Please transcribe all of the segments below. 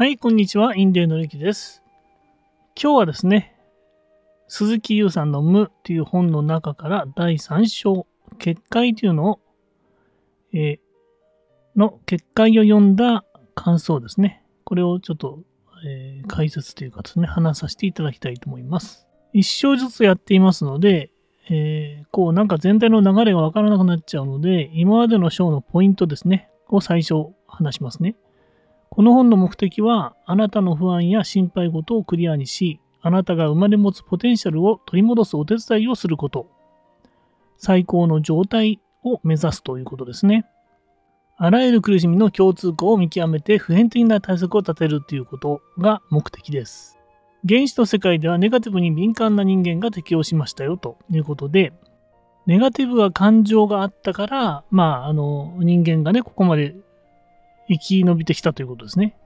はい、こんにちは。インデーのりきです。今日はですね、鈴木優さんの無という本の中から第3章、結界というのを、えーの結界を読んだ感想ですね。これをちょっと、えー解説というかですね、話させていただきたいと思います。一章ずつやっていますので、えーこうなんか全体の流れがわからなくなっちゃうので、今までの章のポイントですね、を最初話しますね。この本の目的は、あなたの不安や心配事をクリアにし、あなたが生まれ持つポテンシャルを取り戻すお手伝いをすること。最高の状態を目指すということですね。あらゆる苦しみの共通項を見極めて普遍的な対策を立てるということが目的です。原子の世界ではネガティブに敏感な人間が適応しましたよということで、ネガティブは感情があったから、まあ、あの、人間がね、ここまで生き延びてきたということですね。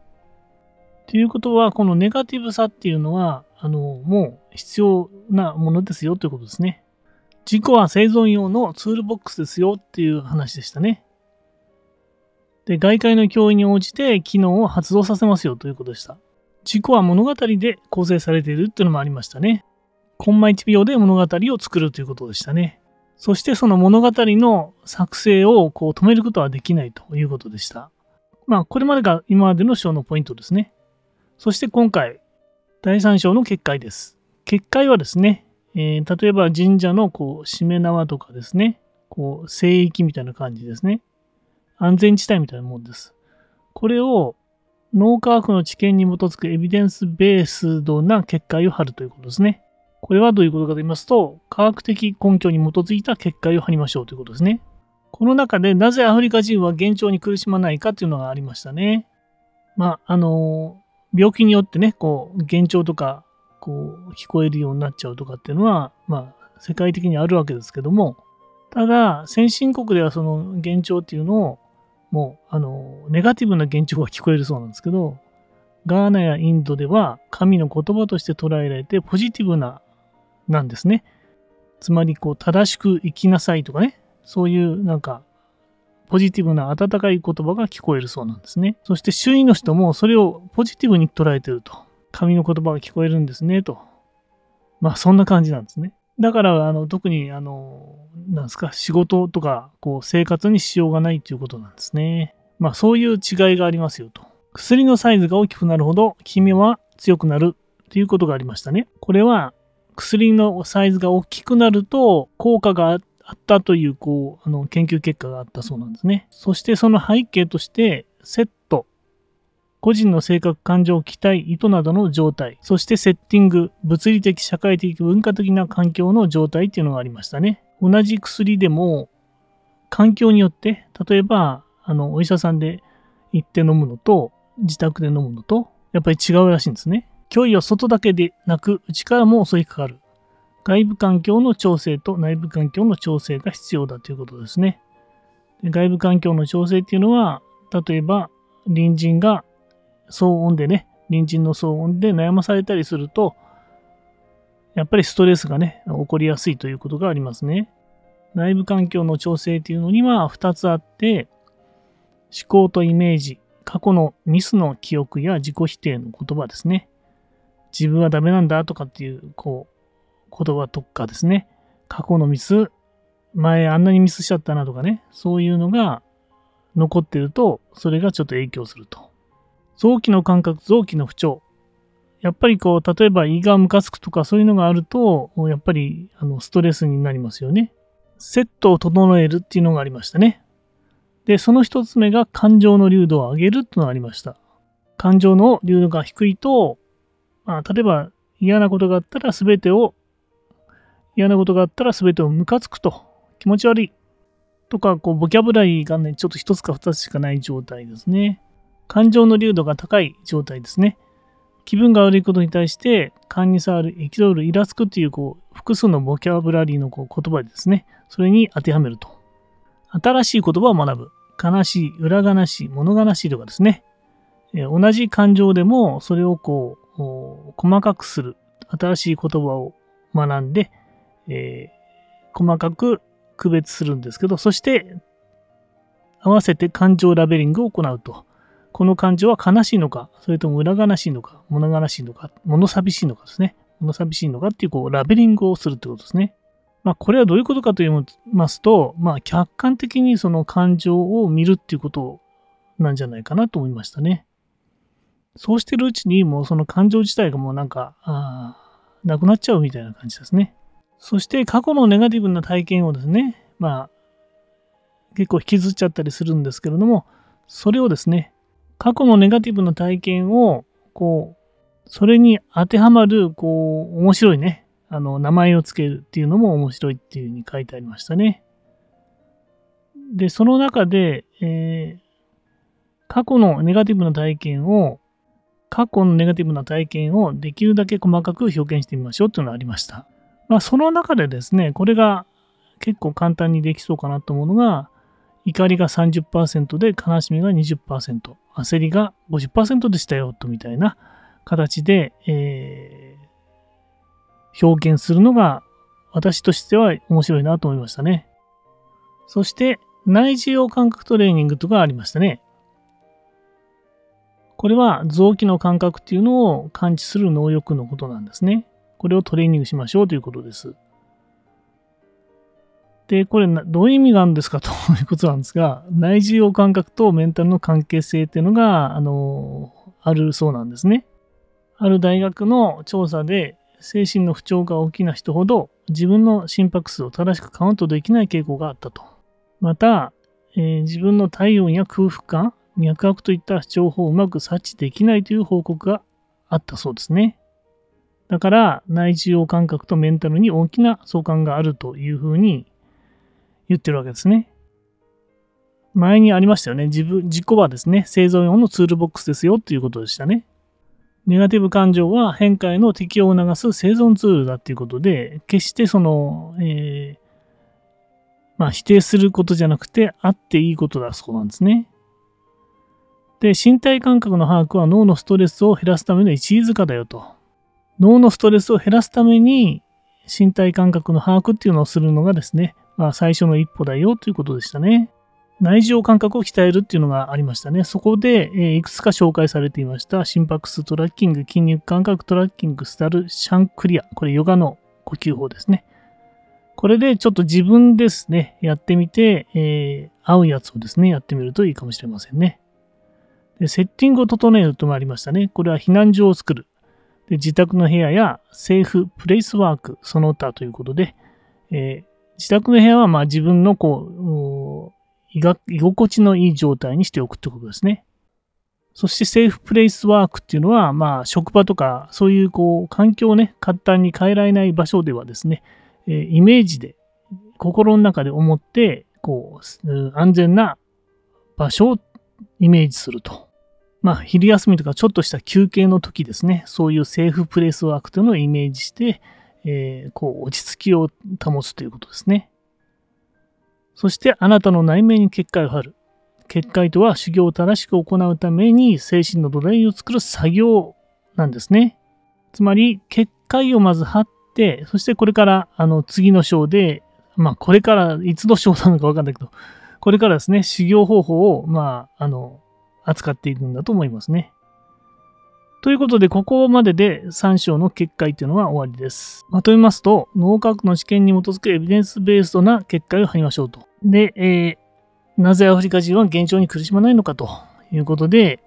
ということは、このネガティブさっていうのは、あの、もう必要なものですよということですね。自己は生存用のツールボックスですよっていう話でしたね。で、外界の脅威に応じて機能を発動させますよということでした。自己は物語で構成されているっていうのもありましたね。コンマ1秒で物語を作るということでしたね。そしてその物語の作成をこう止めることはできないということでした。まあ、これまでが今までの章のポイントですね。そして今回、第3章の結界です。結界はですね、えー例えば神社のこう、しめ縄とかですね、こう、聖域みたいな感じですね。安全地帯みたいなもんです。これを脳科学の知見に基づくエビデンスベースドな結界を張るということですね。これはどういうことかと言いますと、科学的根拠に基づいた結界を張りましょうということですね。この中でなぜアフリカ人は幻聴に苦しまないかというのがありましたね。まあ、あの、病気によってね、こう、幻聴とか、こう、聞こえるようになっちゃうとかっていうのは、まあ、世界的にあるわけですけども、ただ、先進国ではその幻聴っていうのを、もう、あの、ネガティブな幻聴が聞こえるそうなんですけど、ガーナやインドでは神の言葉として捉えられてポジティブな、なんですね。つまり、こう、正しく生きなさいとかね、そういうなんか、ポジティブな温かい言葉が聞こえるそうなんですね。そして周囲の人もそれをポジティブに捉えてると。神の言葉が聞こえるんですね、と。まあそんな感じなんですね。だから、あの、特に、あの、なんですか、仕事とか、こう、生活に支障がないということなんですね。まあそういう違いがありますよと。薬のサイズが大きくなるほど、君は強くなるということがありましたね。これは、薬のサイズが大きくなると効果があってあったというこうあの研究結果があったそうなんですね。そしてその背景としてセット、個人の性格、感情、期待、意図などの状態、そしてセッティング、物理的、社会的、文化的な環境の状態っていうのがありましたね。同じ薬でも環境によって、例えばあのお医者さんで行って飲むのと自宅で飲むのとやっぱり違うらしいんですね。脅威は外だけでなく内からも襲いかかる。外部環境の調整と内部環境の調整が必要だということですね。で外部環境の調整っていうのは、例えば隣人が騒音でね、隣人の騒音で悩まされたりすると、やっぱりストレスがね、起こりやすいということがありますね。内部環境の調整っていうのには2つあって、思考とイメージ、過去のミスの記憶や自己否定の言葉ですね。自分はダメなんだとかっていう、こう、言葉とかですね。過去のミス、前あんなにミスしちゃったなとかね。そういうのが残ってると、それがちょっと影響すると。臓器の感覚、臓器の不調。やっぱりこう、例えば胃がムカつくとかそういうのがあると、やっぱりあのストレスになりますよね。セットを整えるっていうのがありましたね。で、その一つ目が感情の流度を上げるっていうのがありました。感情の流度が低いと、まあ、例えば嫌なことがあったら全てを、嫌なことがあったら全てをムカつくと、気持ち悪いとか、こう、ボキャブラリーがね、ちょっと一つか二つしかない状態ですね。感情の流度が高い状態ですね。気分が悪いことに対して、勘に触る、憤る、イラつくっていう、こう、複数のボキャブラリーのこう言葉ですね。それに当てはめると。新しい言葉を学ぶ。悲しい、裏悲しい、物悲しいとかですね。えー同じ感情でも、それをこう、細かくする。新しい言葉を学んで、えー細かく区別するんですけど、そして、合わせて感情ラベリングを行うと。この感情は悲しいのか、それとも裏悲しいのか、物悲しいのか、物寂しいのかですね。物寂しいのかっていう、こう、ラベリングをするってことですね。まあ、これはどういうことかと言いますと、まあ、客観的にその感情を見るっていうことなんじゃないかなと思いましたね。そうしてるうちに、もうその感情自体がもうなんか、あなくなっちゃうみたいな感じですね。そして過去のネガティブな体験をですね、まあ、結構引きずっちゃったりするんですけれども、それをですね、過去のネガティブな体験を、こう、それに当てはまる、こう、面白いね、あの、名前をつけるっていうのも面白いっていうふうに書いてありましたね。で、その中で、えー、過去のネガティブな体験を、過去のネガティブな体験をできるだけ細かく表現してみましょうっていうのがありました。まあ、その中でですね、これが結構簡単にできそうかなと思うのが、怒りが30%で悲しみが20%、焦りが50%でしたよとみたいな形で、えー、表現するのが私としては面白いなと思いましたね。そして内受容感覚トレーニングとかありましたね。これは臓器の感覚っていうのを感知する能力のことなんですね。これをトレーニングしましょうということです。で、これどういう意味があるんですか？ということなんですが、内受容感覚とメンタルの関係性っていうのが、あの、あるそうなんですね。ある大学の調査で、精神の不調が大きな人ほど自分の心拍数を正しくカウントできない傾向があったと。また、えー、自分の体温や空腹感、脈拍といった情報をうまく察知できないという報告があったそうですね。だから、内受容感覚とメンタルに大きな相関があるというふうに言ってるわけですね。前にありましたよね。自分、自己はですね、生存用のツールボックスですよっていうことでしたね。ネガティブ感情は変化への適応を促す生存ツールだっていうことで、決してその、えー、まあ否定することじゃなくて、あっていいことだそうなんですね。で、身体感覚の把握は脳のストレスを減らすための一位塚だよと。脳のストレスを減らすために身体感覚の把握っていうのをするのがですね、まあ、最初の一歩だよということでしたね。内情感覚を鍛えるっていうのがありましたね。そこで、えー、いくつか紹介されていました。心拍数トラッキング、筋肉感覚トラッキング、スタルシャンクリア。これヨガの呼吸法ですね。これでちょっと自分ですね、やってみて、えー、合うやつをですね、やってみるといいかもしれませんね。でセッティングを整えるともありましたね。これは避難所を作る。で自宅の部屋やセーフ、プレイスワーク、その他ということで、えー、自宅の部屋はまあ自分のこう、居心地のいい状態にしておくってことですね。そしてセーフプレイスワークっていうのは、まあ職場とかそういうこう環境をね、簡単に変えられない場所ではですね、えー、イメージで心の中で思って、こう、安全な場所をイメージすると。まあ、昼休みとかちょっとした休憩の時ですね、そういうセーフプレイスワークというのをイメージして、えー、こう、落ち着きを保つということですね。そして、あなたの内面に結界を張る。結界とは修行を正しく行うために精神の土台を作る作業なんですね。つまり、結界をまず張って、そしてこれから、あの、次の章で、まあ、これから、いつの章なのかわかんないけど、これからですね、修行方法を、まあ、あの、扱っていくんだと思いますね。ということで、ここまでで3章の結界というのは終わりです。まとめますと、脳科学の知見に基づくエビデンスベースドな結界を貼りましょうと。で、えー、なぜアフリカ人は現状に苦しまないのかということで、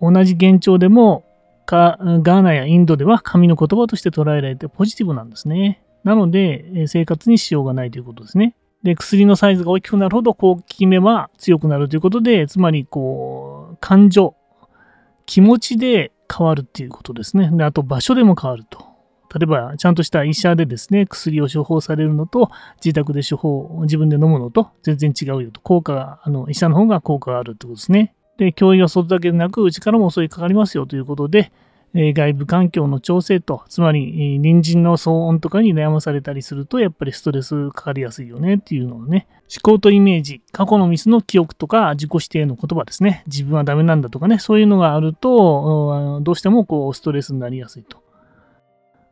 同じ現状でもガーナやインドでは神の言葉として捉えられてポジティブなんですね。なので、生活にしようがないということですね。で、薬のサイズが大きくなるほど、こう、効き目は強くなるということで、つまり、こう、感情、気持ちで変わるっていうことですね。で、あと場所でも変わると。例えば、ちゃんとした医者でですね、薬を処方されるのと、自宅で処方、自分で飲むのと全然違うよと。効果が、あの、医者の方が効果があるってことですね。で、教員は外だけでなく、内からも襲いかかりますよということで、え外部環境の調整と、つまり、隣人の騒音とかに悩まされたりすると、やっぱりストレスかかりやすいよねっていうのをね、思考とイメージ、過去のミスの記憶とか自己否定の言葉ですね、自分はダメなんだとかね、そういうのがあると、どうしてもこうストレスになりやすいと。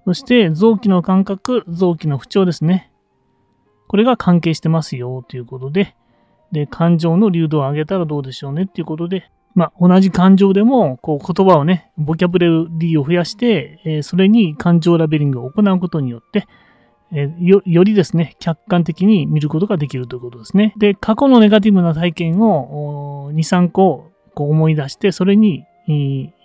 そして、臓器の感覚、臓器の不調ですね。これが関係してますよということで、で、感情の流動を上げたらどうでしょうねっていうことで、まあ、同じ感情でも、こう、言葉をね、ボキャブラリーを増やして、えー、それに感情ラベリングを行うことによって、え、よよりですね、客観的に見ることができるということですね。で、過去のネガティブな体験を2、3個こう思い出して、それに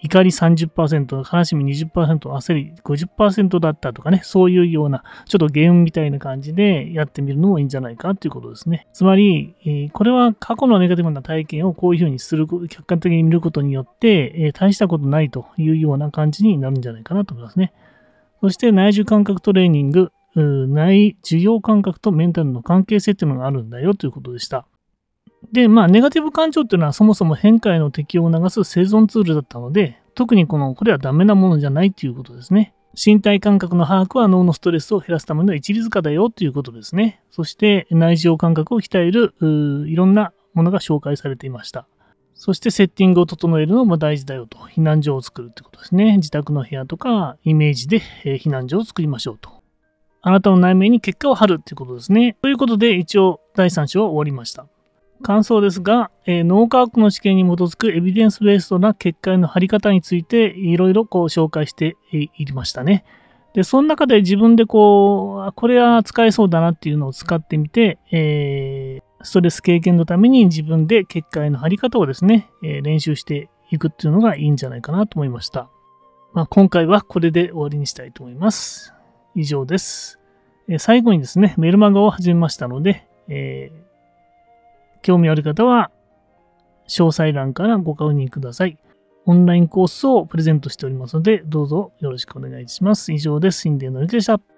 怒り30%、悲しみ20%、焦り50%だったとかね、そういうような、ちょっとゲームみたいな感じでやってみるのもいいんじゃないかということですね。つまり、これは過去のネガティブな体験をこういうふうにする、客観的に見ることによって、大したことないというような感じになるんじゃないかなと思いますね。そして内需感覚トレーニング、内需要感覚とメンタルの関係性っていうのがあるんだよということでした。で、まあ、ネガティブ感情っていうのはそもそも変化への適応を促す生存ツールだったので、特にこの、これはダメなものじゃないということですね。身体感覚の把握は脳のストレスを減らすための一律化だよということですね。そして内情感覚を鍛えるいろんなものが紹介されていました。そしてセッティングを整えるのも大事だよと。避難所を作るってことですね。自宅の部屋とかイメージで避難所を作りましょうと。あなたの内面に結果を貼るっていうことですね。ということで一応第3章は終わりました。感想ですが、えー、脳科学の知見に基づくエビデンスベーストな結果への貼り方についていろいろこう紹介していりましたね。で、その中で自分でこう、これは使えそうだなっていうのを使ってみて、えー、ストレス経験のために自分で結果への貼り方をですね、えー、練習していくっていうのがいいんじゃないかなと思いました。まあ、今回はこれで終わりにしたいと思います。以上です。え最後にですね、メルマガを始めましたので、えー興味ある方は、詳細欄からご確認ください。オンラインコースをプレゼントしておりますので、どうぞよろしくお願いします。以上です。シンデーのりでした。